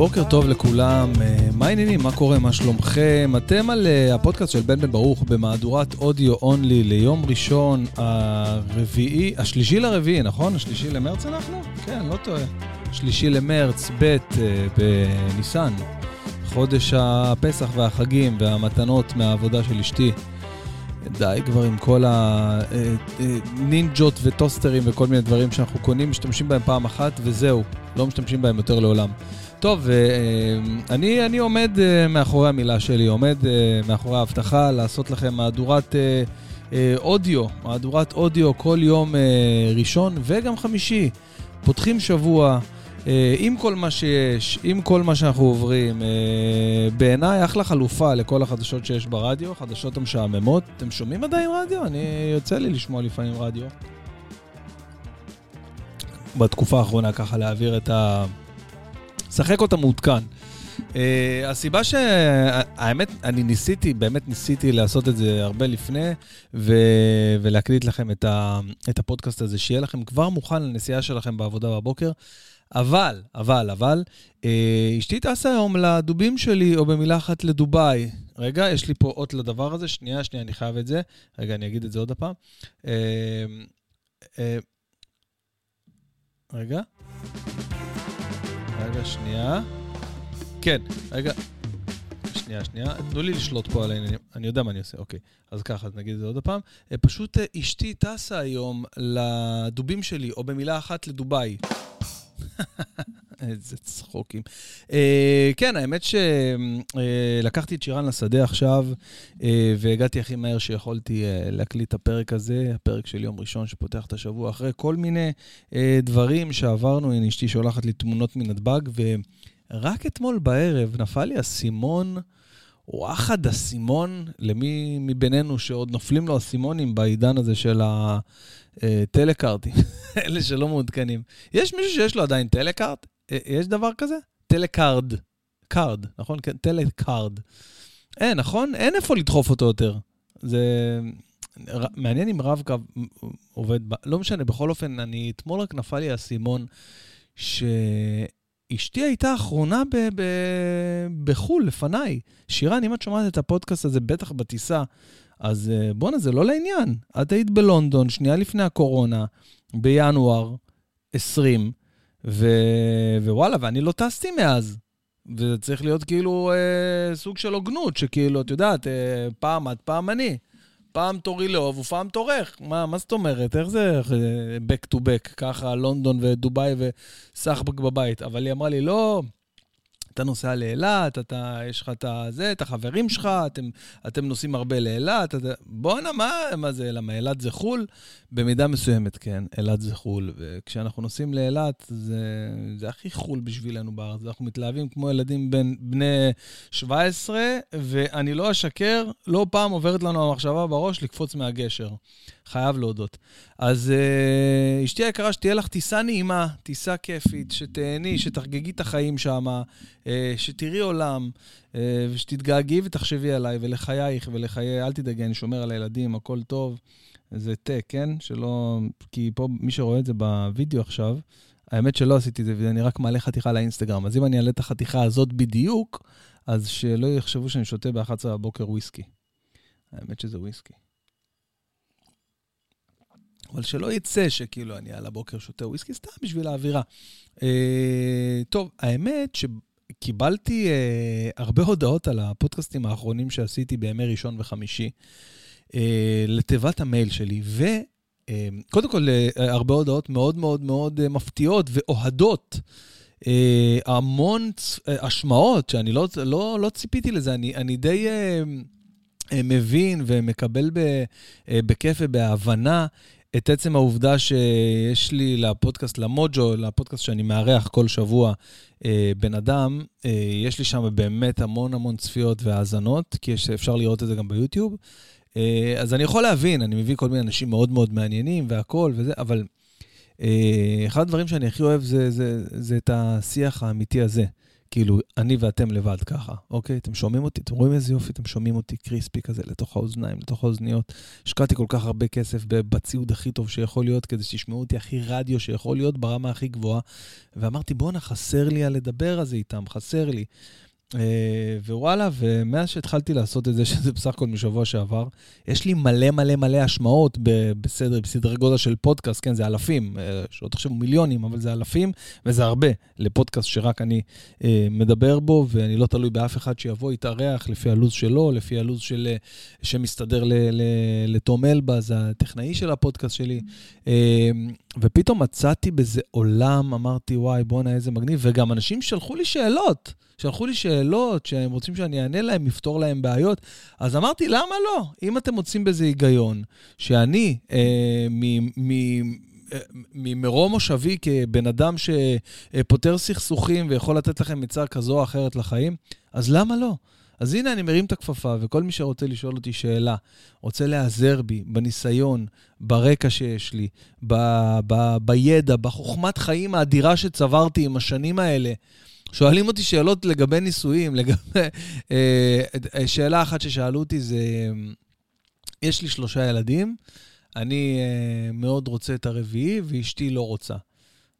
בוקר טוב לכולם, אה, מה העניינים? מה קורה? מה שלומכם? אתם על אה, הפודקאסט של בן בן ברוך במהדורת אודיו אונלי ליום ראשון הרביעי, השלישי לרביעי, נכון? השלישי למרץ אנחנו? כן, לא טועה. שלישי למרץ, ב' אה, בניסן, חודש הפסח והחגים והמתנות מהעבודה של אשתי. די כבר עם כל הנינג'ות וטוסטרים וכל מיני דברים שאנחנו קונים, משתמשים בהם פעם אחת וזהו, לא משתמשים בהם יותר לעולם. טוב, אני, אני עומד מאחורי המילה שלי, עומד מאחורי ההבטחה לעשות לכם מהדורת אודיו, מהדורת אודיו כל יום ראשון וגם חמישי. פותחים שבוע. עם כל מה שיש, עם כל מה שאנחנו עוברים, בעיניי אחלה חלופה לכל החדשות שיש ברדיו, חדשות המשעממות. אתם שומעים עדיין רדיו? אני יוצא לי לשמוע לפעמים רדיו. בתקופה האחרונה ככה להעביר את ה... לשחק אותה מעודכן. Uh, הסיבה שהאמת, אני ניסיתי, באמת ניסיתי לעשות את זה הרבה לפני, ו... ולהקליט לכם את, ה... את הפודקאסט הזה, שיהיה לכם כבר מוכן לנסיעה שלכם בעבודה בבוקר. אבל, אבל, אבל, אה, אשתי טסה היום לדובים שלי, או במילה אחת לדובאי. רגע, יש לי פה אות לדבר הזה, שנייה, שנייה, אני חייב את זה. רגע, אני אגיד את זה עוד הפעם. אה, אה, רגע. רגע, שנייה. כן, רגע. שנייה, שנייה. תנו לי לשלוט פה על העניינים. אני יודע מה אני עושה, אוקיי. אז ככה, אז נגיד את זה עוד פעם. פשוט אשתי טסה היום לדובים שלי, או במילה אחת לדובאי. איזה צחוקים. Uh, כן, האמת שלקחתי uh, את שירן לשדה עכשיו, uh, והגעתי הכי מהר שיכולתי uh, להקליט את הפרק הזה, הפרק של יום ראשון שפותח את השבוע, אחרי כל מיני uh, דברים שעברנו, הנה אשתי שולחת לי תמונות מנתב"ג, ורק אתמול בערב נפל לי אסימון. וואחד אסימון, למי מבינינו שעוד נופלים לו אסימונים בעידן הזה של הטלקארטים, אלה שלא מעודכנים. יש מישהו שיש לו עדיין טלקארט? יש דבר כזה? טלקארד. קארד, נכון? כן, טלקארד. אין, נכון? אין איפה לדחוף אותו יותר. זה... מעניין אם רב-קו עובד, ב... לא משנה, בכל אופן, אני, אתמול רק נפל לי האסימון, ש... אשתי הייתה אחרונה ב- ב- בחו"ל, לפניי. שירן, אם את שומעת את הפודקאסט הזה, בטח בטיסה, אז אה, בואנה, זה לא לעניין. את היית בלונדון, שנייה לפני הקורונה, בינואר 20, ו- ווואלה, ואני לא טסתי מאז. וזה צריך להיות כאילו אה, סוג של הוגנות, שכאילו, את יודעת, אה, פעם את, פעם אני. פעם תורי לאהוב ופעם תורך. מה, מה זאת אומרת? איך זה back to back, ככה לונדון ודובאי וסחבק בבית? אבל היא אמרה לי, לא, אתה נוסע לאילת, אתה, יש לך את זה, את החברים שלך, אתם, אתם נוסעים הרבה לאילת, אתה... בואנה, מה, מה זה, למה אילת זה חו"ל? במידה מסוימת, כן, אילת זה חו"ל. וכשאנחנו נוסעים לאילת, זה, זה הכי חו"ל בשבילנו בארץ. אנחנו מתלהבים כמו ילדים בין, בני 17, ואני לא אשקר, לא פעם עוברת לנו המחשבה בראש לקפוץ מהגשר. חייב להודות. אז uh, אשתי היקרה, שתהיה לך טיסה נעימה, טיסה כיפית, שתהני, שתחגגי את החיים שם, uh, שתראי עולם, uh, ושתתגעגעי ותחשבי עליי ולחייך ולחיי, אל תדאגי, אני שומר על הילדים, הכל טוב. זה תה, כן? שלא... כי פה, מי שרואה את זה בווידאו עכשיו, האמת שלא עשיתי את זה, ואני רק מעלה חתיכה לאינסטגרם. אז אם אני אעלה את החתיכה הזאת בדיוק, אז שלא יחשבו שאני שותה ב-11 בבוקר וויסקי. האמת שזה וויסקי. אבל שלא יצא שכאילו אני על הבוקר שותה וויסקי, סתם בשביל האווירה. אה, טוב, האמת שקיבלתי אה, הרבה הודעות על הפודקאסטים האחרונים שעשיתי בימי ראשון וחמישי אה, לתיבת המייל שלי, וקודם אה, כל, אה, הרבה הודעות מאוד מאוד מאוד אה, מפתיעות ואוהדות. אה, המון אה, השמעות, שאני לא, לא, לא ציפיתי לזה, אני, אני די... אה מבין ומקבל בכיף ובהבנה את עצם העובדה שיש לי לפודקאסט, למוג'ו, לפודקאסט שאני מארח כל שבוע, אה, בן אדם, אה, יש לי שם באמת המון המון צפיות והאזנות, כי יש, אפשר לראות את זה גם ביוטיוב. אה, אז אני יכול להבין, אני מביא כל מיני אנשים מאוד מאוד מעניינים והכול וזה, אבל אה, אחד הדברים שאני הכי אוהב זה, זה, זה את השיח האמיתי הזה. כאילו, אני ואתם לבד ככה, אוקיי? אתם שומעים אותי? אתם רואים איזה יופי? אתם שומעים אותי קריספי כזה לתוך האוזניים, לתוך האוזניות. השקעתי כל כך הרבה כסף בציוד הכי טוב שיכול להיות, כדי שתשמעו אותי הכי רדיו שיכול להיות ברמה הכי גבוהה. ואמרתי, בואנה, חסר לי על לדבר על זה איתם, חסר לי. אה, ווואלה, ומאז שהתחלתי לעשות את זה, שזה בסך הכל משבוע שעבר, יש לי מלא מלא מלא השמעות בסדר, בסדרי גודל של פודקאסט, כן, זה אלפים, אה, שלא תחשבו מיליונים, אבל זה אלפים, וזה הרבה לפודקאסט שרק אני אה, מדבר בו, ואני לא תלוי באף אחד שיבוא, יתארח לפי הלו"ז שלו, לפי הלו"ז של, שמסתדר לתום אלבז, הטכנאי של הפודקאסט שלי. אה, ופתאום מצאתי בזה עולם, אמרתי, וואי, בואנה, איזה מגניב, וגם אנשים שלחו לי שאלות. שלחו לי שאלות שהם רוצים שאני אענה להם, יפתור להם בעיות. אז אמרתי, למה לא? אם אתם מוצאים בזה היגיון, שאני אה, ממרום מושבי כבן אדם שפותר סכסוכים ויכול לתת לכם עצה כזו או אחרת לחיים, אז למה לא? אז הנה, אני מרים את הכפפה, וכל מי שרוצה לשאול אותי שאלה, רוצה להיעזר בי, בניסיון, ברקע שיש לי, ב, ב, בידע, בחוכמת חיים האדירה שצברתי עם השנים האלה, שואלים אותי שאלות לגבי נישואים, לגבי... אה, שאלה אחת ששאלו אותי זה, יש לי שלושה ילדים, אני אה, מאוד רוצה את הרביעי ואשתי לא רוצה.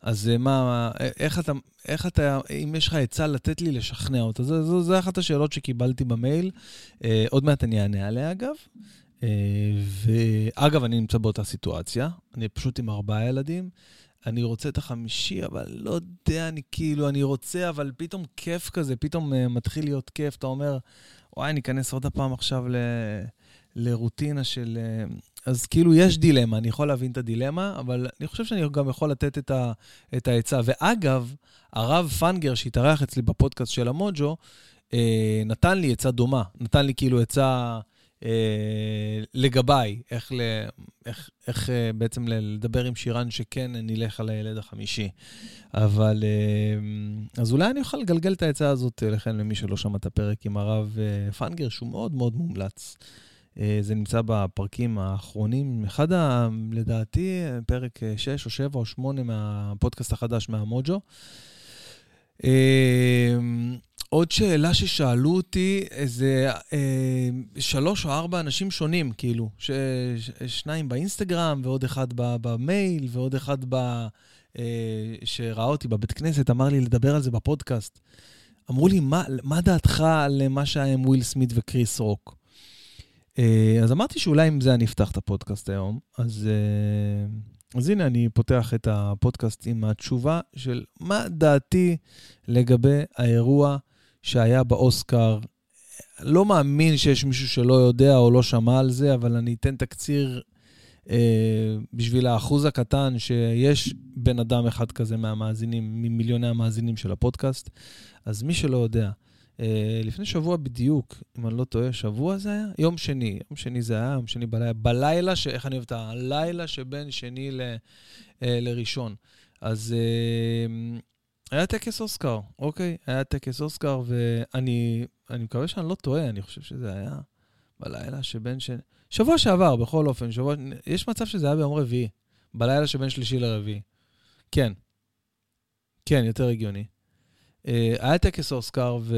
אז אה, מה, איך אתה, איך אתה, אם יש לך עצה לתת לי לשכנע אותה? זו, זו, זו אחת השאלות שקיבלתי במייל. עוד מעט אני אענה עליה, אגב. ואגב, אני נמצא באותה סיטואציה, אני פשוט עם ארבעה ילדים. אני רוצה את החמישי, אבל לא יודע, אני כאילו, אני רוצה, אבל פתאום כיף כזה, פתאום uh, מתחיל להיות כיף. אתה אומר, וואי, אני אכנס עוד הפעם עכשיו ל... לרוטינה של... אז כאילו, יש דילמה, אני יכול להבין את הדילמה, אבל אני חושב שאני גם יכול לתת את, ה... את העצה. ואגב, הרב פנגר, שהתארח אצלי בפודקאסט של המוג'ו, uh, נתן לי עצה דומה. נתן לי כאילו עצה... אה, לגביי, איך, ל, איך, איך אה, בעצם לדבר עם שירן שכן נלך על הילד החמישי. אבל, אה, אז אולי אני אוכל לגלגל את העצה הזאת לכן למי שלא שמע את הפרק עם הרב פנגר, שהוא מאוד מאוד מומלץ. זה נמצא בפרקים האחרונים, אחד, ה, לדעתי, פרק 6 או 7 או 8 מהפודקאסט החדש מהמוג'ו. עוד שאלה ששאלו אותי, איזה אה, שלוש או ארבע אנשים שונים, כאילו, ש, ש, שניים באינסטגרם, ועוד אחד במייל, ועוד אחד ב, אה, שראה אותי בבית כנסת, אמר לי לדבר על זה בפודקאסט. אמרו לי, מה, מה דעתך על מה שהיה עם וויל סמית וקריס רוק? אה, אז אמרתי שאולי עם זה אני אפתח את הפודקאסט היום. אז, אה, אז הנה, אני פותח את הפודקאסט עם התשובה של מה דעתי לגבי האירוע שהיה באוסקר. לא מאמין שיש מישהו שלא יודע או לא שמע על זה, אבל אני אתן תקציר אה, בשביל האחוז הקטן שיש בן אדם אחד כזה מהמאזינים, ממיליוני המאזינים של הפודקאסט. אז מי שלא יודע, לפני שבוע בדיוק, אם אני לא טועה, שבוע זה היה? יום שני, יום שני זה היה, יום שני בלילה, בלילה, ש... איך אני אוהב את הלילה שבין שני ל... אה, לראשון. אז אה, היה טקס אוסקר, אוקיי? היה טקס אוסקר, ואני מקווה שאני לא טועה, אני חושב שזה היה בלילה שבין ש... שבוע שעבר, בכל אופן, שבוע... יש מצב שזה היה ביום רביעי, בלילה שבין שלישי לרביעי. כן. כן, יותר הגיוני. היה טקס אוסקר, ו...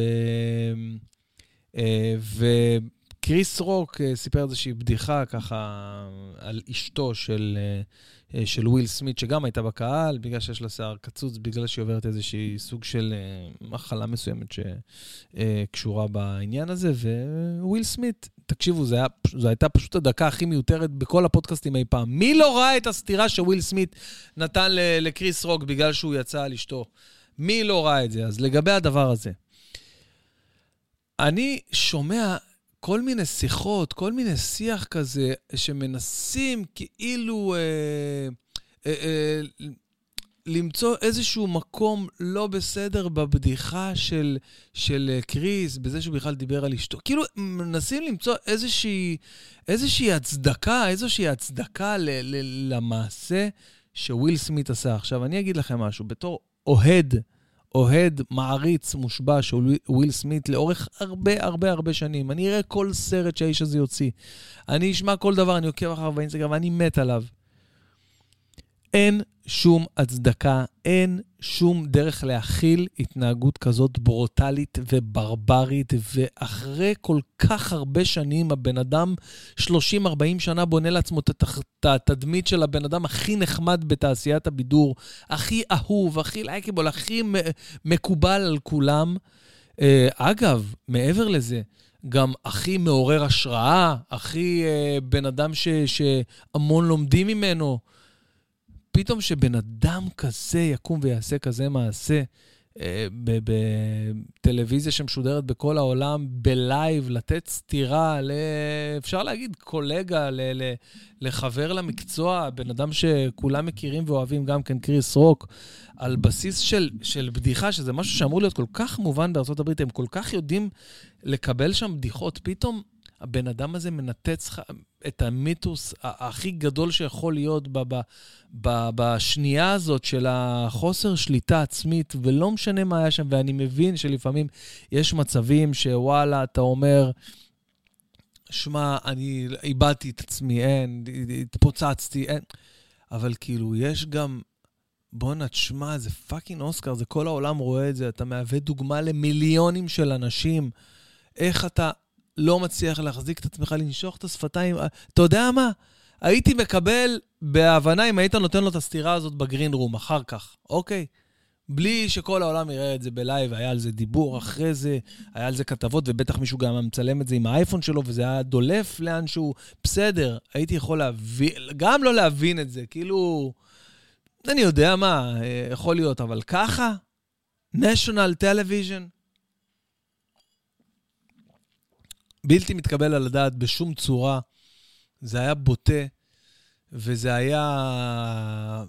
אה, וקריס רוק אה, סיפר איזושהי בדיחה ככה על אשתו של, אה, של וויל סמית, שגם הייתה בקהל, בגלל שיש לה שיער קצוץ, בגלל שהיא עוברת איזושהי סוג של אה, מחלה מסוימת שקשורה בעניין הזה, וויל סמית, תקשיבו, זו הייתה פשוט הדקה הכי מיותרת בכל הפודקאסטים אי פעם. מי לא ראה את הסטירה שוויל סמית נתן לקריס רוק בגלל שהוא יצא על אשתו? מי לא ראה את זה? אז לגבי הדבר הזה, אני שומע כל מיני שיחות, כל מיני שיח כזה, שמנסים כאילו אה, אה, אה, למצוא איזשהו מקום לא בסדר בבדיחה של, של אה, קריס, בזה שהוא בכלל דיבר על אשתו. כאילו, מנסים למצוא איזושהי, איזושהי הצדקה, איזושהי הצדקה ל, ל, למעשה שוויל סמית עשה. עכשיו, אני אגיד לכם משהו, בתור אוהד אוהד, מעריץ, מושבע של וויל סמית לאורך הרבה הרבה הרבה שנים. אני אראה כל סרט שהאיש הזה יוציא. אני אשמע כל דבר, אני עוקב אחריו באינסטגרם ואני מת עליו. אין שום הצדקה, אין שום דרך להכיל התנהגות כזאת ברוטלית וברברית, ואחרי כל כך הרבה שנים, הבן אדם 30-40 שנה בונה לעצמו את התדמית של הבן אדם הכי נחמד בתעשיית הבידור, הכי אהוב, הכי לייקבול, הכי מקובל על כולם. אה, אגב, מעבר לזה, גם הכי מעורר השראה, הכי uh, בן אדם ש, שהמון לומדים ממנו. פתאום שבן אדם כזה יקום ויעשה כזה מעשה, אה, בטלוויזיה שמשודרת בכל העולם, בלייב, לתת סטירה, ל... אפשר להגיד קולגה, ל... ל... לחבר למקצוע, בן אדם שכולם מכירים ואוהבים, גם כן קריס רוק, על בסיס של, של בדיחה, שזה משהו שאמור להיות כל כך מובן הברית, הם כל כך יודעים לקבל שם בדיחות, פתאום הבן אדם הזה מנתץ את המיתוס הכי גדול שיכול להיות ב- ב- ב- בשנייה הזאת של החוסר שליטה עצמית, ולא משנה מה היה שם, ואני מבין שלפעמים יש מצבים שוואלה, אתה אומר, שמע, אני איבדתי את עצמי, אין, התפוצצתי, אין. אבל כאילו, יש גם... בואנה, תשמע, זה fucking אוסקר, זה כל העולם רואה את זה, אתה מהווה דוגמה למיליונים של אנשים. איך אתה לא מצליח להחזיק את עצמך, לנשוך את השפתיים. אתה יודע מה? הייתי מקבל בהבנה אם היית נותן לו את הסטירה הזאת ב green room אחר כך, אוקיי? בלי שכל העולם יראה את זה בלייב, היה על זה דיבור אחרי זה, היה על זה כתבות, ובטח מישהו גם מצלם את זה עם האייפון שלו, וזה היה דולף לאנשהו. בסדר, הייתי יכול להבין, גם לא להבין את זה, כאילו, אני יודע מה, יכול להיות, אבל ככה? national television? בלתי מתקבל על הדעת בשום צורה. זה היה בוטה, וזה היה,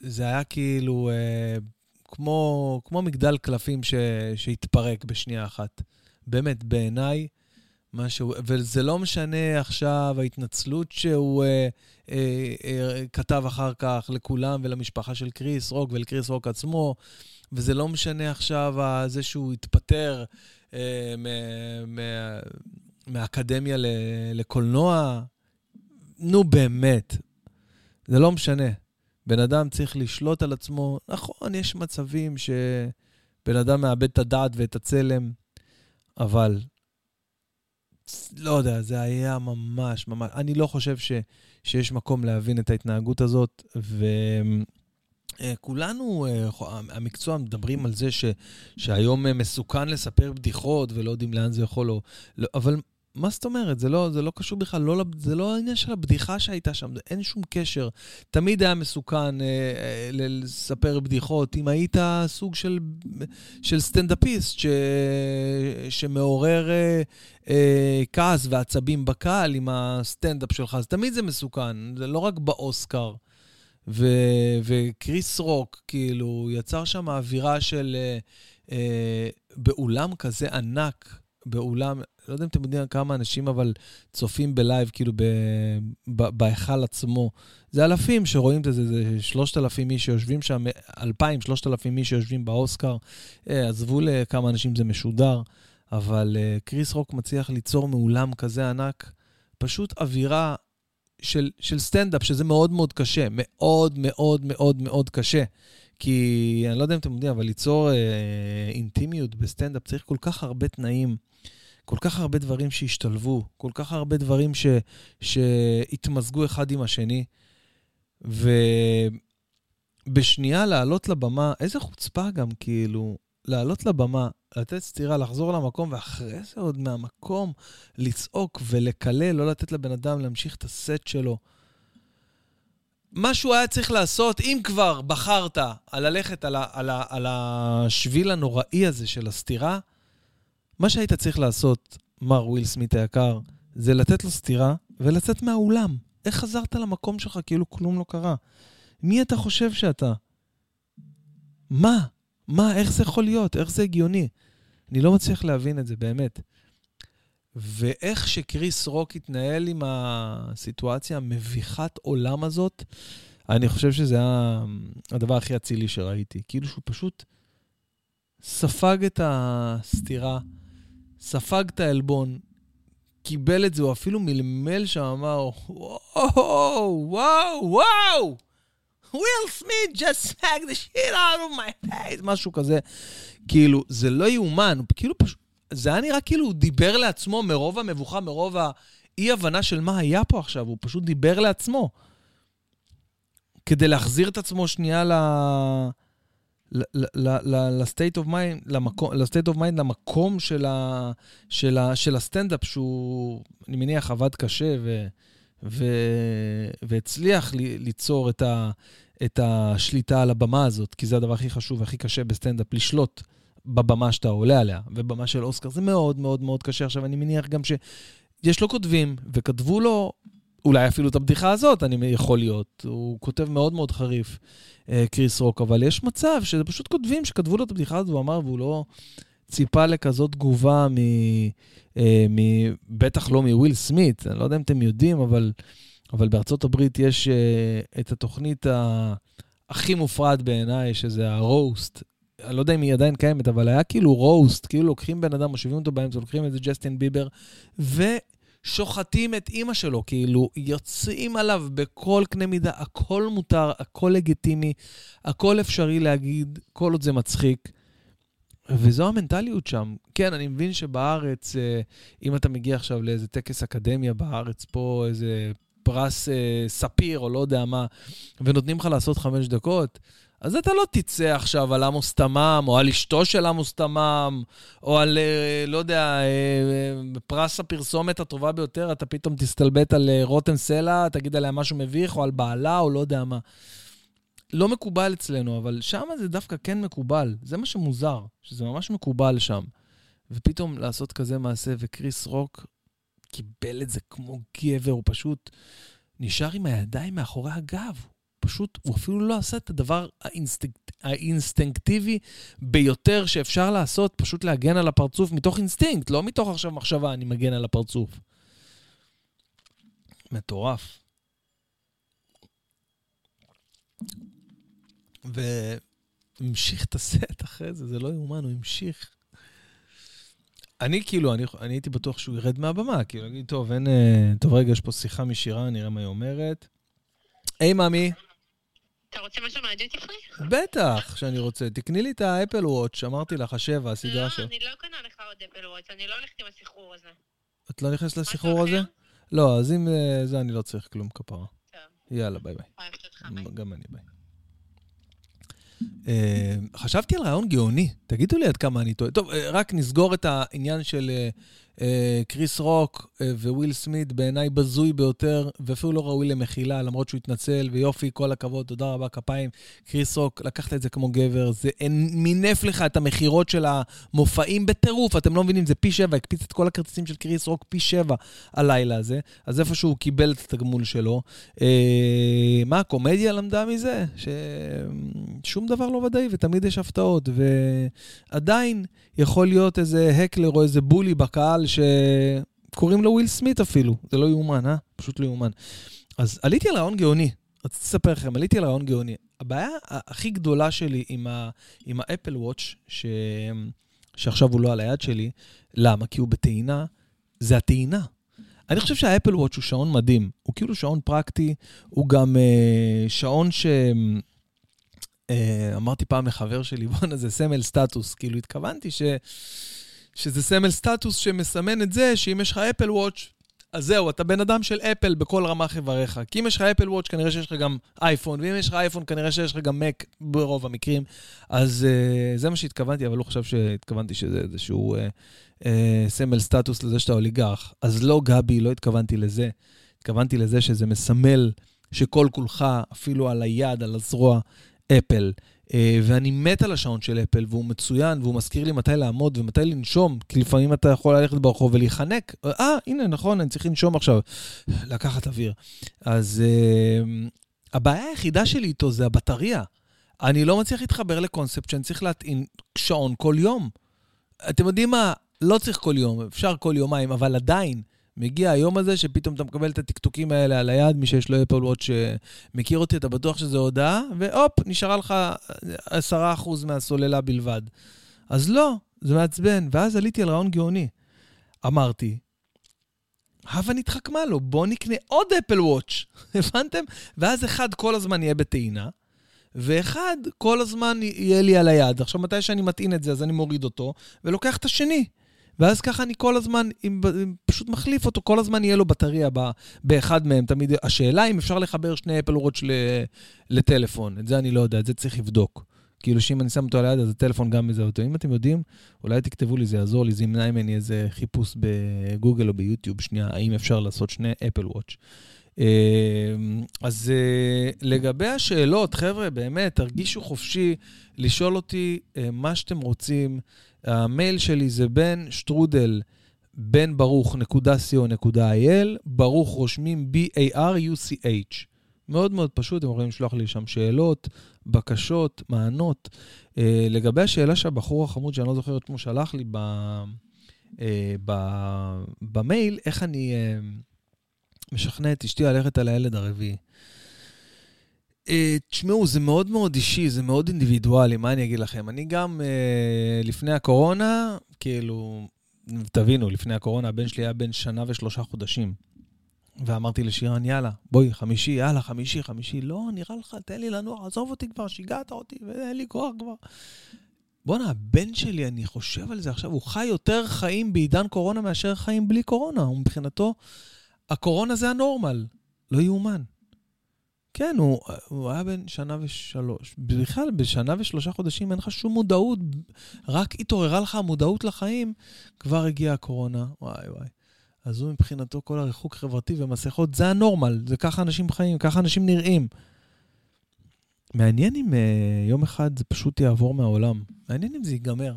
זה היה כאילו אה, כמו, כמו מגדל קלפים ש, שהתפרק בשנייה אחת. באמת, בעיניי, משהו, וזה לא משנה עכשיו ההתנצלות שהוא אה, אה, אה, כתב אחר כך לכולם ולמשפחה של קריס רוק ולקריס רוק עצמו, וזה לא משנה עכשיו זה שהוא התפטר אה, מ, מ, מהאקדמיה לקולנוע, נו באמת, זה לא משנה. בן אדם צריך לשלוט על עצמו. נכון, יש מצבים שבן אדם מאבד את הדעת ואת הצלם, אבל לא יודע, זה היה ממש, ממש... אני לא חושב ש, שיש מקום להבין את ההתנהגות הזאת, וכולנו, אה, המקצוע, מדברים על זה ש, שהיום מסוכן לספר בדיחות ולא יודעים לאן זה יכול, או, לא, אבל מה זאת אומרת? זה לא, זה לא קשור בכלל, לא, זה לא העניין של הבדיחה שהייתה שם, אין שום קשר. תמיד היה מסוכן אה, אה, לספר בדיחות. אם היית סוג של, של סטנדאפיסט ש, שמעורר אה, אה, כעס ועצבים בקהל עם הסטנדאפ שלך, אז תמיד זה מסוכן, זה לא רק באוסקר. ו, וקריס רוק, כאילו, יצר שם אווירה של... אה, אה, באולם כזה ענק, באולם, לא יודע אם אתם יודעים כמה אנשים אבל צופים בלייב, כאילו בהיכל עצמו. זה אלפים שרואים את זה, זה שלושת אלפים איש שיושבים שם, אלפיים, שלושת אלפים איש שיושבים באוסקר. אה, עזבו לכמה אנשים זה משודר, אבל אה, קריס רוק מצליח ליצור מאולם כזה ענק, פשוט אווירה של, של סטנדאפ, שזה מאוד מאוד קשה, מאוד מאוד מאוד מאוד קשה. כי אני לא יודע אם אתם יודעים, אבל ליצור אה, אינטימיות בסטנדאפ צריך כל כך הרבה תנאים. כל כך הרבה דברים שהשתלבו, כל כך הרבה דברים ש, שהתמזגו אחד עם השני. ובשנייה לעלות לבמה, איזה חוצפה גם, כאילו, לעלות לבמה, לתת סטירה, לחזור למקום, ואחרי זה עוד מהמקום לצעוק ולקלל, לא לתת לבן אדם להמשיך את הסט שלו. מה שהוא היה צריך לעשות, אם כבר בחרת על ללכת על, ה, על, ה, על השביל הנוראי הזה של הסתירה, מה שהיית צריך לעשות, מר וויל סמית היקר, זה לתת לו סטירה ולצאת מהאולם. איך חזרת למקום שלך כאילו כלום לא קרה? מי אתה חושב שאתה? מה? מה? איך זה יכול להיות? איך זה הגיוני? אני לא מצליח להבין את זה, באמת. ואיך שקריס רוק התנהל עם הסיטואציה המביכת עולם הזאת, אני חושב שזה היה הדבר הכי אצילי שראיתי. כאילו שהוא פשוט ספג את הסתירה, ספג את העלבון, קיבל את זה, הוא אפילו מלמל שם, אמר, וואו, וואו, וואו, וויל סמית just smack the shit out of my face, משהו כזה. כאילו, זה לא יאומן, כאילו פשוט, זה היה נראה כאילו הוא דיבר לעצמו מרוב המבוכה, מרוב האי-הבנה של מה היה פה עכשיו, הוא פשוט דיבר לעצמו. כדי להחזיר את עצמו שנייה ל... ל state of mind, ל state of mind, למקום של, ה, של, ה, של הסטנדאפ, שהוא, אני מניח, עבד קשה ו, ו, והצליח ל, ליצור את, ה, את השליטה על הבמה הזאת, כי זה הדבר הכי חשוב והכי קשה בסטנדאפ, לשלוט בבמה שאתה עולה עליה, ובמה של אוסקר זה מאוד מאוד מאוד קשה. עכשיו, אני מניח גם שיש לו כותבים, וכתבו לו אולי אפילו את הבדיחה הזאת, אני יכול להיות. הוא כותב מאוד מאוד חריף, אה, קריס רוק, אבל יש מצב שזה פשוט כותבים שכתבו לו את הבדיחה הזאת, והוא אמר, והוא לא ציפה לכזאת תגובה מ... אה, מ... בטח לא מוויל סמית, אני לא יודע אם אתם יודעים, אבל, אבל בארצות הברית יש אה, את התוכנית ה... הכי מופרעת בעיניי, שזה הרוסט. אני לא יודע אם היא עדיין קיימת, אבל היה כאילו רוסט, כאילו לוקחים בן אדם, מושיבים אותו באמצע, לוקחים איזה ג'סטין ביבר, ו... שוחטים את אימא שלו, כאילו, יוצאים עליו בכל קנה מידה, הכל מותר, הכל לגיטימי, הכל אפשרי להגיד, כל עוד זה מצחיק. וזו המנטליות שם. כן, אני מבין שבארץ, אה, אם אתה מגיע עכשיו לאיזה טקס אקדמיה בארץ, פה איזה פרס אה, ספיר או לא יודע מה, ונותנים לך לעשות חמש דקות, אז אתה לא תצא עכשיו על עמוס תמם, או על אשתו של עמוס תמם, או על, אה, לא יודע, אה, אה, פרס הפרסומת הטובה ביותר, אתה פתאום תסתלבט על רותם סלע, תגיד עליה משהו מביך, או על בעלה, או לא יודע מה. לא מקובל אצלנו, אבל שם זה דווקא כן מקובל. זה מה שמוזר, שזה ממש מקובל שם. ופתאום לעשות כזה מעשה, וקריס רוק קיבל את זה כמו גבר, הוא פשוט נשאר עם הידיים מאחורי הגב. פשוט, הוא אפילו לא עשה את הדבר האינסטינקט, האינסטינקטיבי ביותר שאפשר לעשות, פשוט להגן על הפרצוף מתוך אינסטינקט, לא מתוך עכשיו מחשבה, אני מגן על הפרצוף. מטורף. והמשיך את הסט אחרי זה, זה לא יאומן, הוא המשיך. אני כאילו, אני, אני הייתי בטוח שהוא ירד מהבמה, כאילו, להגיד, טוב, אין... אה, טוב, רגע, יש פה שיחה משירה, נראה מה היא אומרת. היי, hey, ממי. אתה רוצה משהו מהדיוטי פרי? בטח שאני רוצה. תקני לי את ה Apple Watch, אמרתי לך, השבע, הסדרה של... לא, אני לא קונה לך עוד Apple Watch, אני לא הולכת עם הסחרור הזה. את לא נכנסת לסחרור הזה? לא, אז אם אה, זה, אני לא צריך כלום כפרה. טוב. יאללה, ביי ביי. גם אני ביי. אה, חשבתי על רעיון גאוני, תגידו לי עד כמה אני טועה. טוב, אה, רק נסגור את העניין של קריס רוק אה, וויל סמית בעיניי בזוי ביותר, ואפילו לא ראוי למחילה, למרות שהוא התנצל, ויופי, כל הכבוד, תודה רבה, כפיים. קריס רוק, לקחת את זה כמו גבר, זה מינף לך את המכירות של המופעים בטירוף, אתם לא מבינים, זה פי שבע, הקפיץ את כל הכרטיסים של קריס רוק פי שבע הלילה הזה, אז איפשהו הוא קיבל את התגמול שלו. אה, מה, הקומדיה למדה מזה? ששום דבר לא ודאי, ותמיד יש הפתעות, ועדיין יכול להיות איזה heckler או איזה bully בקהל. שקוראים לו וויל סמית אפילו. זה לא יאומן, אה? פשוט לא יאומן. אז עליתי על רעיון גאוני. רציתי לספר לכם, עליתי על רעיון גאוני. הבעיה הכי גדולה שלי עם, ה, עם האפל וואץ', ש... שעכשיו הוא לא על היד שלי, למה? כי הוא בטעינה, זה הטעינה. אני חושב שהאפל וואץ' הוא שעון מדהים. הוא כאילו שעון פרקטי, הוא גם אה, שעון ש... אה, אמרתי פעם לחבר שלי, בואנה, זה סמל סטטוס. כאילו, התכוונתי ש... שזה סמל סטטוס שמסמן את זה שאם יש לך אפל וואץ', אז זהו, אתה בן אדם של אפל בכל רמ"ח איבריך. כי אם יש לך אפל וואץ', כנראה שיש לך גם אייפון, ואם יש לך אייפון, כנראה שיש לך גם מק ברוב המקרים. אז uh, זה מה שהתכוונתי, אבל הוא חושב שהתכוונתי שזה איזשהו uh, uh, סמל סטטוס לזה שאתה אוליגרך. אז לא, גבי, לא התכוונתי לזה. התכוונתי לזה שזה מסמל שכל כולך, אפילו על היד, על הזרוע, אפל. אה, ואני מת על השעון של אפל, והוא מצוין, והוא מזכיר לי מתי לעמוד ומתי לנשום, כי לפעמים אתה יכול ללכת ברחוב ולהיחנק. אה, הנה, נכון, אני צריך לנשום עכשיו. לקחת אוויר. אז uh, הבעיה היחידה שלי איתו זה הבטריה. אני לא מצליח להתחבר לקונספט שאני צריך להטעין שעון כל יום. אתם יודעים מה? לא צריך כל יום, אפשר כל יומיים, אבל עדיין, מגיע היום הזה שפתאום אתה מקבל את הטקטוקים האלה על היד, מי שיש לו אפל וואט שמכיר אותי, אתה בטוח שזה הודעה, והופ, נשארה לך 10% מהסוללה בלבד. אז לא, זה מעצבן. ואז עליתי על רעיון גאוני. אמרתי, הבה נתחכמה לו, בוא נקנה עוד אפל וואץ', הבנתם? ואז אחד כל הזמן יהיה בטעינה, ואחד כל הזמן יהיה לי על היד. עכשיו, מתי שאני מטעין את זה, אז אני מוריד אותו, ולוקח את השני. ואז ככה אני כל הזמן, אם, אם פשוט מחליף אותו, כל הזמן יהיה לו בטריה ב, באחד מהם. תמיד, השאלה אם אפשר לחבר שני אפל וואץ' לטלפון. את זה אני לא יודע, את זה צריך לבדוק. כאילו שאם אני שם אותו על היד, אז הטלפון גם מזהה אותו. אם אתם יודעים, אולי תכתבו לי, זה יעזור לי, זה ימנע ממני איזה חיפוש בגוגל או ביוטיוב, שנייה, האם אפשר לעשות שני אפל וואץ'. אז אה, לגבי השאלות, חבר'ה, באמת, תרגישו חופשי לשאול אותי אה, מה שאתם רוצים. המייל שלי זה בן שטרודל, בן ברוך נקודה co.il, ברוך רושמים B-A-R-U-C-H. מאוד מאוד פשוט, אתם יכולים לשלוח לי שם שאלות, בקשות, מענות. לגבי השאלה שהבחור החמוד, שאני לא זוכר את שמו, שלח לי ב, במייל, איך אני משכנע את אשתי ללכת על הילד הרביעי. Uh, תשמעו, זה מאוד מאוד אישי, זה מאוד אינדיבידואלי, מה אני אגיד לכם? אני גם, uh, לפני הקורונה, כאילו, תבינו, לפני הקורונה הבן שלי היה בן שנה ושלושה חודשים. ואמרתי לשירן, יאללה, בואי, חמישי, יאללה, חמישי, חמישי. לא, נראה לך, תן לי לנוח, עזוב אותי כבר, שיגעת אותי, ואין לי כוח כבר. בואנה, הבן שלי, אני חושב על זה עכשיו, הוא חי יותר חיים בעידן קורונה מאשר חיים בלי קורונה. הוא מבחינתו, הקורונה זה הנורמל. לא יאומן. כן, הוא, הוא היה בן שנה ושלוש. בכלל, בשנה ושלושה חודשים אין לך שום מודעות, רק התעוררה לך המודעות לחיים, כבר הגיעה הקורונה. וואי וואי. אז הוא מבחינתו כל הריחוק חברתי ומסכות, זה הנורמל, זה ככה אנשים חיים, ככה אנשים נראים. מעניין אם uh, יום אחד זה פשוט יעבור מהעולם. מעניין אם זה ייגמר.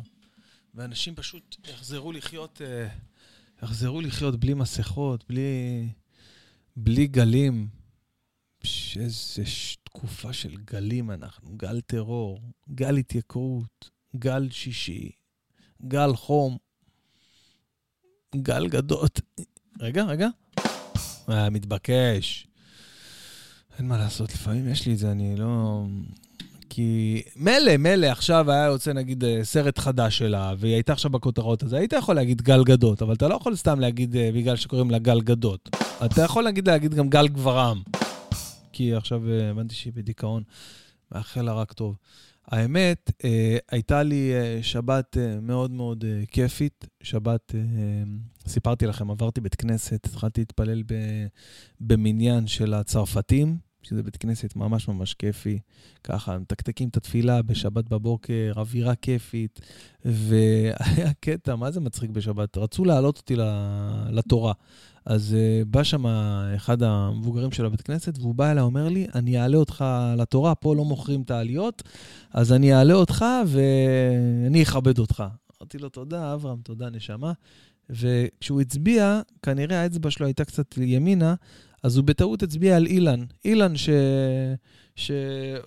ואנשים פשוט יחזרו לחיות, uh, יחזרו לחיות בלי מסכות, בלי, בלי גלים. איזה תקופה של גלים אנחנו, גל טרור, גל התייקרות, גל שישי, גל חום. גל גדות. רגע, רגע. היה מתבקש. אין מה לעשות, לפעמים יש לי את זה, אני לא... כי מילא, מילא, עכשיו היה יוצא נגיד אה, סרט חדש שלה, והיא הייתה עכשיו בכותרות, אז היית יכול להגיד גל גדות, אבל אתה לא יכול סתם להגיד אה, בגלל שקוראים לה גל גדות. אתה יכול להגיד, להגיד גם גל גברם. כי עכשיו אה, הבנתי שהיא בדיכאון. מאחל לה רק טוב. האמת, הייתה לי שבת מאוד מאוד כיפית. שבת, סיפרתי לכם, עברתי בית כנסת, התחלתי להתפלל במניין של הצרפתים, שזה בית כנסת ממש ממש כיפי. ככה, מתקתקים את התפילה בשבת בבוקר, אווירה כיפית, והיה קטע, מה זה מצחיק בשבת? רצו להעלות אותי לתורה. אז uh, בא שם אחד המבוגרים של הבית כנסת, והוא בא אליי, אומר לי, אני אעלה אותך לתורה, פה לא מוכרים את העליות, אז אני אעלה אותך ואני אכבד אותך. אמרתי לו, תודה, אברהם, תודה, נשמה. וכשהוא הצביע, כנראה האצבע שלו הייתה קצת ימינה, אז הוא בטעות הצביע על אילן. אילן ש... ש...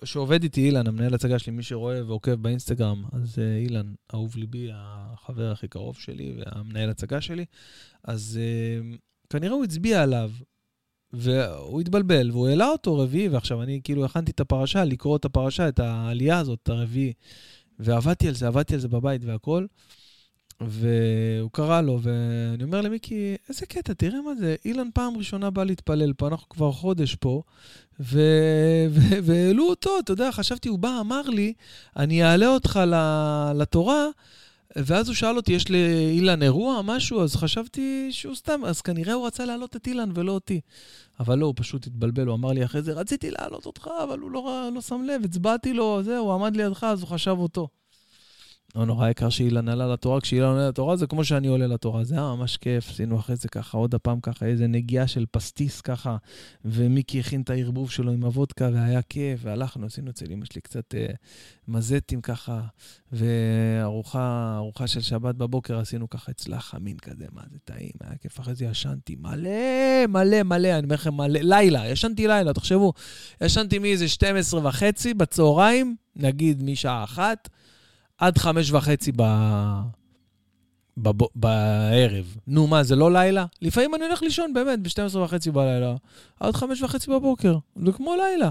שעובד איתי, אילן, המנהל הצגה שלי, מי שרואה ועוקב באינסטגרם, אז uh, אילן, אהוב ליבי, החבר הכי קרוב שלי והמנהל הצגה שלי. אז uh, כנראה הוא הצביע עליו, והוא התבלבל, והוא העלה אותו רביעי, ועכשיו אני כאילו הכנתי את הפרשה, לקרוא את הפרשה, את העלייה הזאת, את הרביעי, ועבדתי על זה, עבדתי על זה בבית והכל. והוא קרא לו, ואני אומר למיקי, איזה קטע, תראה מה זה, אילן פעם ראשונה בא להתפלל פה, אנחנו כבר חודש פה, והעלו אותו, אתה יודע, חשבתי, הוא בא, אמר לי, אני אעלה אותך לתורה, ואז הוא שאל אותי, יש לאילן אירוע, משהו? אז חשבתי שהוא סתם, אז כנראה הוא רצה להעלות את אילן ולא אותי. אבל לא, הוא פשוט התבלבל, הוא אמר לי אחרי זה, רציתי להעלות אותך, אבל הוא לא, לא שם לב, הצבעתי לו, זהו, הוא עמד לידך, אז הוא חשב אותו. לא נורא יקר שאילן עלה לתורה, כשאילן עולה לתורה זה כמו שאני עולה לתורה, זה היה ממש כיף, עשינו אחרי זה ככה, עוד הפעם ככה, איזה נגיעה של פסטיס ככה, ומיקי הכין את הערבוב שלו עם הוודקה, והיה כיף, והלכנו, עשינו אצל אמא שלי קצת אה, מזטים ככה, וארוחה ארוחה של שבת בבוקר עשינו ככה אצלה חמין כזה, מה זה טעים, היה כיף, אחרי זה ישנתי מלא, מלא, מלא, אני אומר לכם מלא, לילה, ישנתי לילה, תחשבו, ישנתי מאיזה 12 וחצי בצהריים, נגיד משעה אחת, עד חמש וחצי ב... בב... בערב. נו, מה, זה לא לילה? לפעמים אני הולך לישון, באמת, ב-12 וחצי בלילה, עד חמש וחצי בבוקר. זה כמו לילה.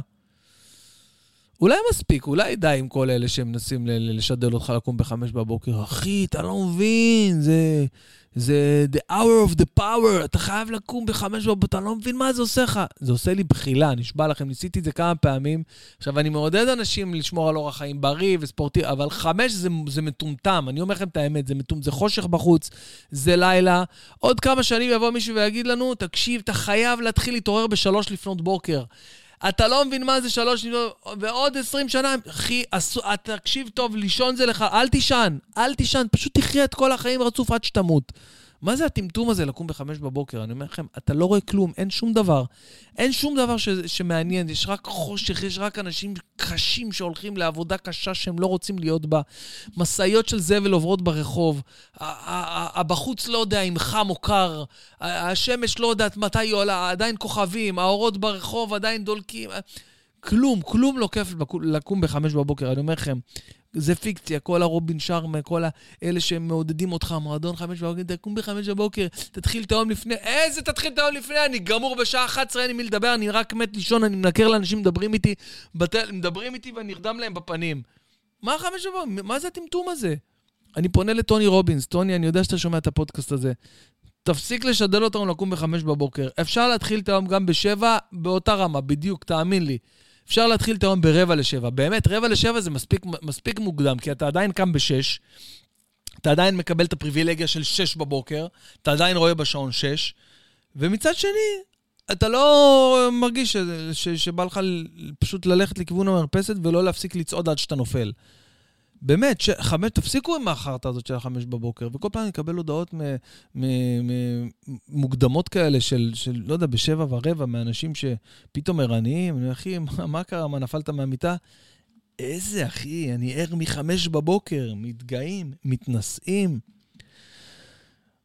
אולי מספיק, אולי די עם כל אלה שמנסים לשדל אותך לקום בחמש בבוקר. אחי, אתה לא מבין, זה... זה the hour of the power, אתה חייב לקום בחמש בבוקר, אתה לא מבין מה זה עושה לך. זה עושה לי בחילה, נשבע לכם, ניסיתי את זה כמה פעמים. עכשיו, אני מעודד אנשים לשמור על אורח חיים בריא וספורטי, אבל חמש זה, זה מטומטם, אני אומר לכם את האמת, זה מטומטם, זה חושך בחוץ, זה לילה. עוד כמה שנים יבוא מישהו ויגיד לנו, תקשיב, אתה חייב להתחיל להתעורר בשלוש לפנות בוקר. אתה לא מבין מה זה שלוש, ועוד עשרים שנה, אחי, תקשיב טוב, לישון זה לך, אל תישן, אל תישן, פשוט תחיה את כל החיים רצוף עד שתמות. מה זה הטמטום הזה לקום בחמש בבוקר? אני אומר לכם, אתה לא רואה כלום, אין שום דבר. אין שום דבר ש, שמעניין, יש רק חושך, יש רק אנשים קשים שהולכים לעבודה קשה שהם לא רוצים להיות בה. משאיות של זבל עוברות ברחוב, הבחוץ לא יודע אם חם או קר, השמש לא יודעת מתי היא עולה, עדיין כוכבים, האורות ברחוב עדיין דולקים. כלום, כלום לא כיף לקום בחמש בבוקר, אני אומר לכם. זה פיקציה, כל הרובין שרמה, כל האלה שמעודדים אותך, מועדון חמש בבוקר, תקום בחמש בבוקר, תתחיל את היום לפני, איזה תתחיל את היום לפני? אני גמור בשעה 11, אין לי מי לדבר, אני רק מת לישון, אני מנקר לאנשים, מדברים איתי, בטל, מדברים איתי ואני נרדם להם בפנים. מה חמש בבוקר? מה זה הטמטום הזה? אני פונה לטוני רובינס, טוני, אני יודע שאתה שומע את הפודקאסט הזה. תפסיק לשדל אותנו לקום בחמש בבוקר. אפשר להתחיל את היום גם בשבע, באותה רמה, בדיוק, תאמין לי. אפשר להתחיל את היום ברבע לשבע. באמת, רבע לשבע זה מספיק, מספיק מוקדם, כי אתה עדיין קם בשש, אתה עדיין מקבל את הפריבילגיה של שש בבוקר, אתה עדיין רואה בשעון שש, ומצד שני, אתה לא מרגיש ש, ש, שבא לך פשוט ללכת לכיוון המרפסת ולא להפסיק לצעוד עד שאתה נופל. באמת, ש... חמש, תפסיקו עם החרטא הזאת של החמש בבוקר, וכל פעם אני אקבל הודעות מוקדמות כאלה של, של, לא יודע, בשבע ורבע, מאנשים שפתאום ערניים, אני אומר, אחי, מה, מה קרה, מה, נפלת מהמיטה? איזה, אחי, אני ער מחמש בבוקר, מתגאים, מתנשאים.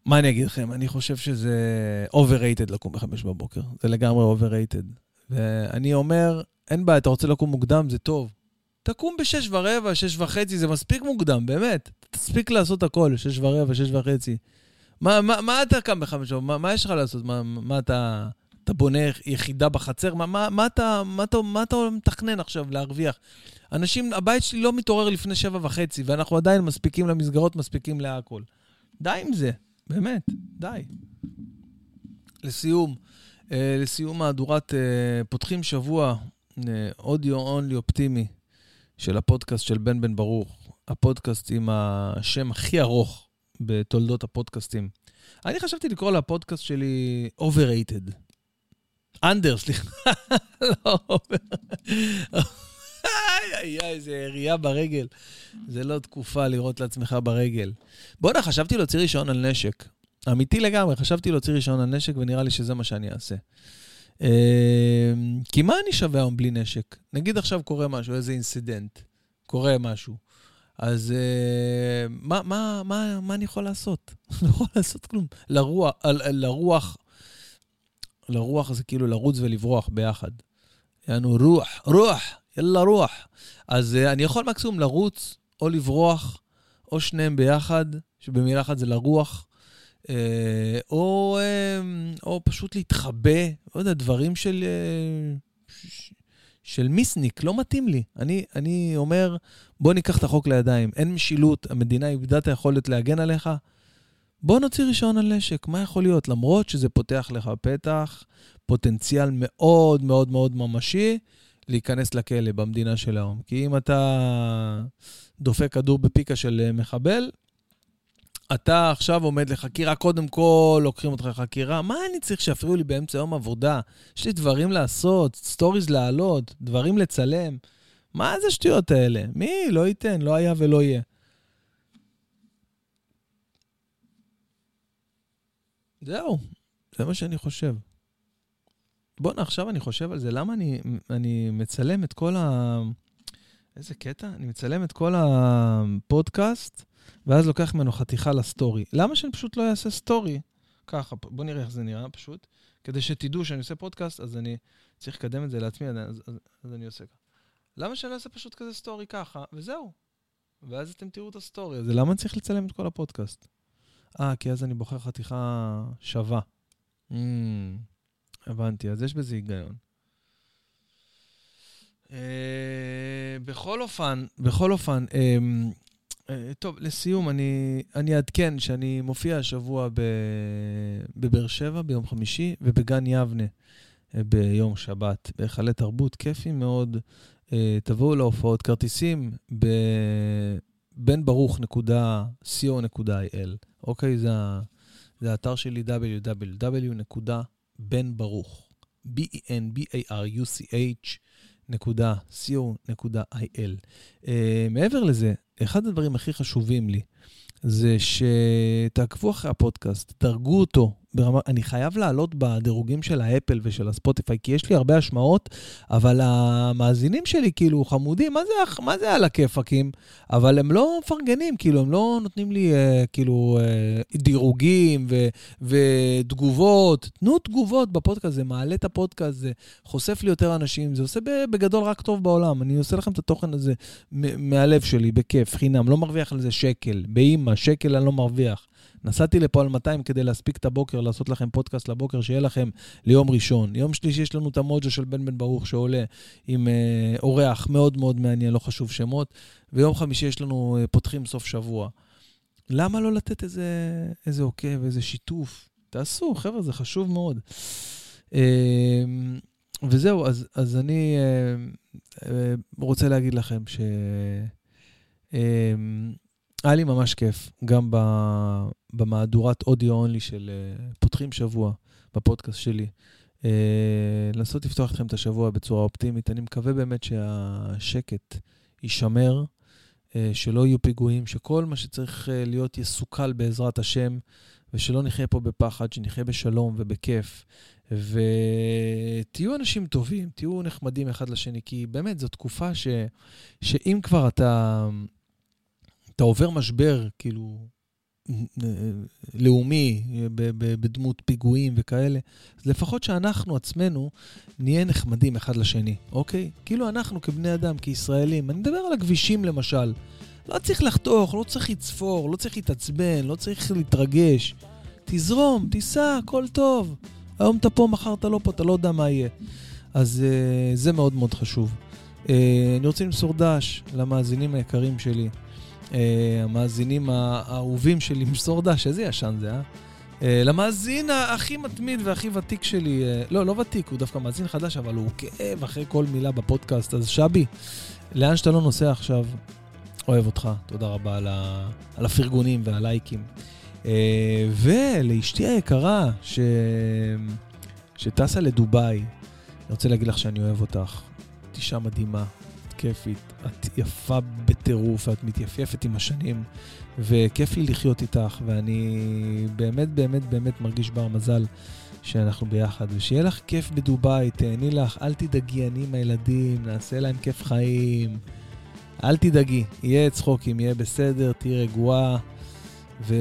מה אני אגיד לכם? אני חושב שזה overrated לקום בחמש בבוקר. זה לגמרי overrated. ואני אומר, אין בעיה, אתה רוצה לקום מוקדם, זה טוב. תקום בשש ורבע, שש וחצי, זה מספיק מוקדם, באמת. תספיק לעשות הכל, שש ורבע, שש וחצי. מה, מה, מה אתה קם בחמש שעות? מה, מה יש לך לעשות? מה, מה אתה, אתה בונה יחידה בחצר? מה, מה, מה, אתה, מה, אתה, מה אתה מתכנן עכשיו להרוויח? אנשים, הבית שלי לא מתעורר לפני שבע וחצי, ואנחנו עדיין מספיקים למסגרות, מספיקים להכל. די עם זה, באמת, די. לסיום, אה, לסיום מהדורת אה, פותחים שבוע, אודיו אונלי אופטימי. של הפודקאסט של בן בן ברוך, הפודקאסט עם השם הכי ארוך בתולדות הפודקאסטים. אני חשבתי לקרוא לפודקאסט שלי Overrated. אנדר, סליחה. לא, איי, איי, איזה ירייה ברגל. זה לא תקופה לראות לעצמך ברגל. בואנה, חשבתי להוציא רישיון על נשק. אמיתי לגמרי, חשבתי להוציא רישיון על נשק, ונראה לי שזה מה שאני אעשה. אמ, כי מה אני שווה היום בלי נשק? נגיד עכשיו קורה משהו, איזה אינסידנט, קורה משהו. אז uh, מה, מה, מה, מה אני יכול לעשות? לא יכול לעשות כלום. לרוח, לרוח, לרוח זה כאילו לרוץ ולברוח ביחד. יענו רוח, רוח, יאללה רוח. אז uh, אני יכול מקסימום לרוץ או לברוח, או שניהם ביחד, שבמילה אחת זה לרוח, או, אה, או פשוט להתחבא, לא יודע, דברים של, אה, של מיסניק, לא מתאים לי. אני, אני אומר, בוא ניקח את החוק לידיים. אין משילות, המדינה איבדה את היכולת להגן עליך. בוא נוציא רישיון על נשק, מה יכול להיות? למרות שזה פותח לך פתח, פוטנציאל מאוד מאוד מאוד ממשי להיכנס לכלא במדינה של היום. כי אם אתה דופק כדור בפיקה של מחבל, אתה עכשיו עומד לחקירה, קודם כל לוקחים אותך לחקירה, מה אני צריך שיפריעו לי באמצע יום עבודה? יש לי דברים לעשות, סטוריז לעלות, דברים לצלם. מה זה השטויות האלה? מי? לא ייתן, לא היה ולא יהיה. זהו, זה מה שאני חושב. בואנה, עכשיו אני חושב על זה, למה אני, אני מצלם את כל ה... איזה קטע? אני מצלם את כל הפודקאסט ואז לוקח ממנו חתיכה לסטורי. למה שאני פשוט לא אעשה סטורי? ככה, בואו נראה איך זה נראה פשוט. כדי שתדעו שאני עושה פודקאסט, אז אני צריך לקדם את זה לעצמי, אז, אז, אז אני עושה ככה. למה שאני לא אעשה פשוט כזה סטורי ככה, וזהו. ואז אתם תראו את הסטורי הזה. למה אני צריך לצלם את כל הפודקאסט? אה, כי אז אני בוחר חתיכה שווה. Mm, הבנתי, אז יש בזה היגיון. אה, בכל אופן, בכל אופן, אה, טוב, לסיום, אני, אני אעדכן שאני מופיע השבוע בבאר שבע ביום חמישי ובגן יבנה אה, ביום שבת, בהיכלי תרבות, כיפי מאוד. אה, תבואו להופעות כרטיסים בבנברוך.co.il, אוקיי? זה, האתר שלי www.benbaruch, B-E-N-B-A-R-U-C-H, נקודה co.il. Uh, מעבר לזה, אחד הדברים הכי חשובים לי זה שתעקבו אחרי הפודקאסט, דרגו אותו. ברמה, אני חייב לעלות בדירוגים של האפל ושל הספוטיפיי, כי יש לי הרבה השמעות, אבל המאזינים שלי כאילו חמודים, מה זה, מה זה על הכיפאקים? אבל הם לא מפרגנים, כאילו, הם לא נותנים לי uh, כאילו uh, דירוגים ו, ותגובות. תנו תגובות בפודקאסט, זה מעלה את הפודקאסט, זה חושף לי יותר אנשים, זה עושה בגדול רק טוב בעולם. אני עושה לכם את התוכן הזה מהלב שלי, בכיף, חינם, לא מרוויח על זה שקל. באימא, שקל אני לא מרוויח. נסעתי לפה על 200 כדי להספיק את הבוקר, לעשות לכם פודקאסט לבוקר, שיהיה לכם ליום ראשון. יום שלישי יש לנו את המוג'ו של בן בן ברוך שעולה עם אה, אורח מאוד מאוד מעניין, לא חשוב שמות, ויום חמישי יש לנו אה, פותחים סוף שבוע. למה לא לתת איזה, איזה עוקב, איזה שיתוף? תעשו, חבר'ה, זה חשוב מאוד. אה, וזהו, אז, אז אני אה, אה, רוצה להגיד לכם ש... אה, היה לי ממש כיף, גם במהדורת אודיו אונלי של uh, פותחים שבוע בפודקאסט שלי. Uh, לנסות לפתוח אתכם את השבוע בצורה אופטימית. אני מקווה באמת שהשקט יישמר, uh, שלא יהיו פיגועים, שכל מה שצריך להיות יסוכל בעזרת השם, ושלא נחיה פה בפחד, שנחיה בשלום ובכיף. ותהיו אנשים טובים, תהיו נחמדים אחד לשני, כי באמת זו תקופה ש, שאם כבר אתה... אתה עובר משבר, כאילו, לאומי, בדמות פיגועים וכאלה, אז לפחות שאנחנו עצמנו נהיה נחמדים אחד לשני, אוקיי? כאילו אנחנו כבני אדם, כישראלים, אני מדבר על הכבישים למשל. לא צריך לחתוך, לא צריך לצפור, לא צריך להתעצבן, לא צריך להתרגש. תזרום, תיסע, הכל טוב. היום אתה פה, מחר אתה לא פה, אתה לא יודע מה יהיה. אז uh, זה מאוד מאוד חשוב. Uh, אני רוצה למסור דש למאזינים היקרים שלי. Uh, המאזינים האהובים שלי, מסור דש, איזה ישן זה, אה? Uh, למאזין הכי מתמיד והכי ותיק שלי, uh, לא, לא ותיק, הוא דווקא מאזין חדש, אבל הוא כאב אחרי כל מילה בפודקאסט. אז שבי, לאן שאתה לא נוסע עכשיו, אוהב אותך, תודה רבה על, ה... על הפרגונים והלייקים. ולאשתי היקרה, ש... שטסה לדובאי, אני רוצה להגיד לך שאני אוהב אותך. את אישה מדהימה, כיפית, את יפה בטירוף, את מתייפייפת עם השנים, וכיף לי לחיות איתך, ואני באמת באמת באמת מרגיש בר מזל שאנחנו ביחד, ושיהיה לך כיף בדובאי, תהני לך, אל תדאגי, אני עם הילדים, נעשה להם כיף חיים. אל תדאגי, יהיה צחוקים, יהיה בסדר, תהיי רגועה, ו...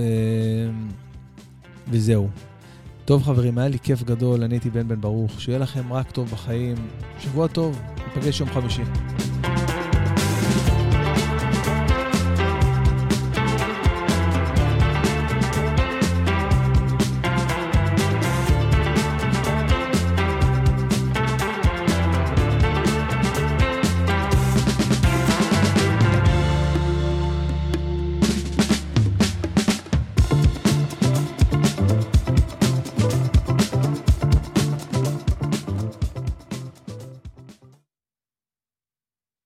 וזהו. טוב חברים, היה לי כיף גדול, אני הייתי בן בן ברוך, שיהיה לכם רק טוב בחיים, שבוע טוב, ניפגש יום חמישי.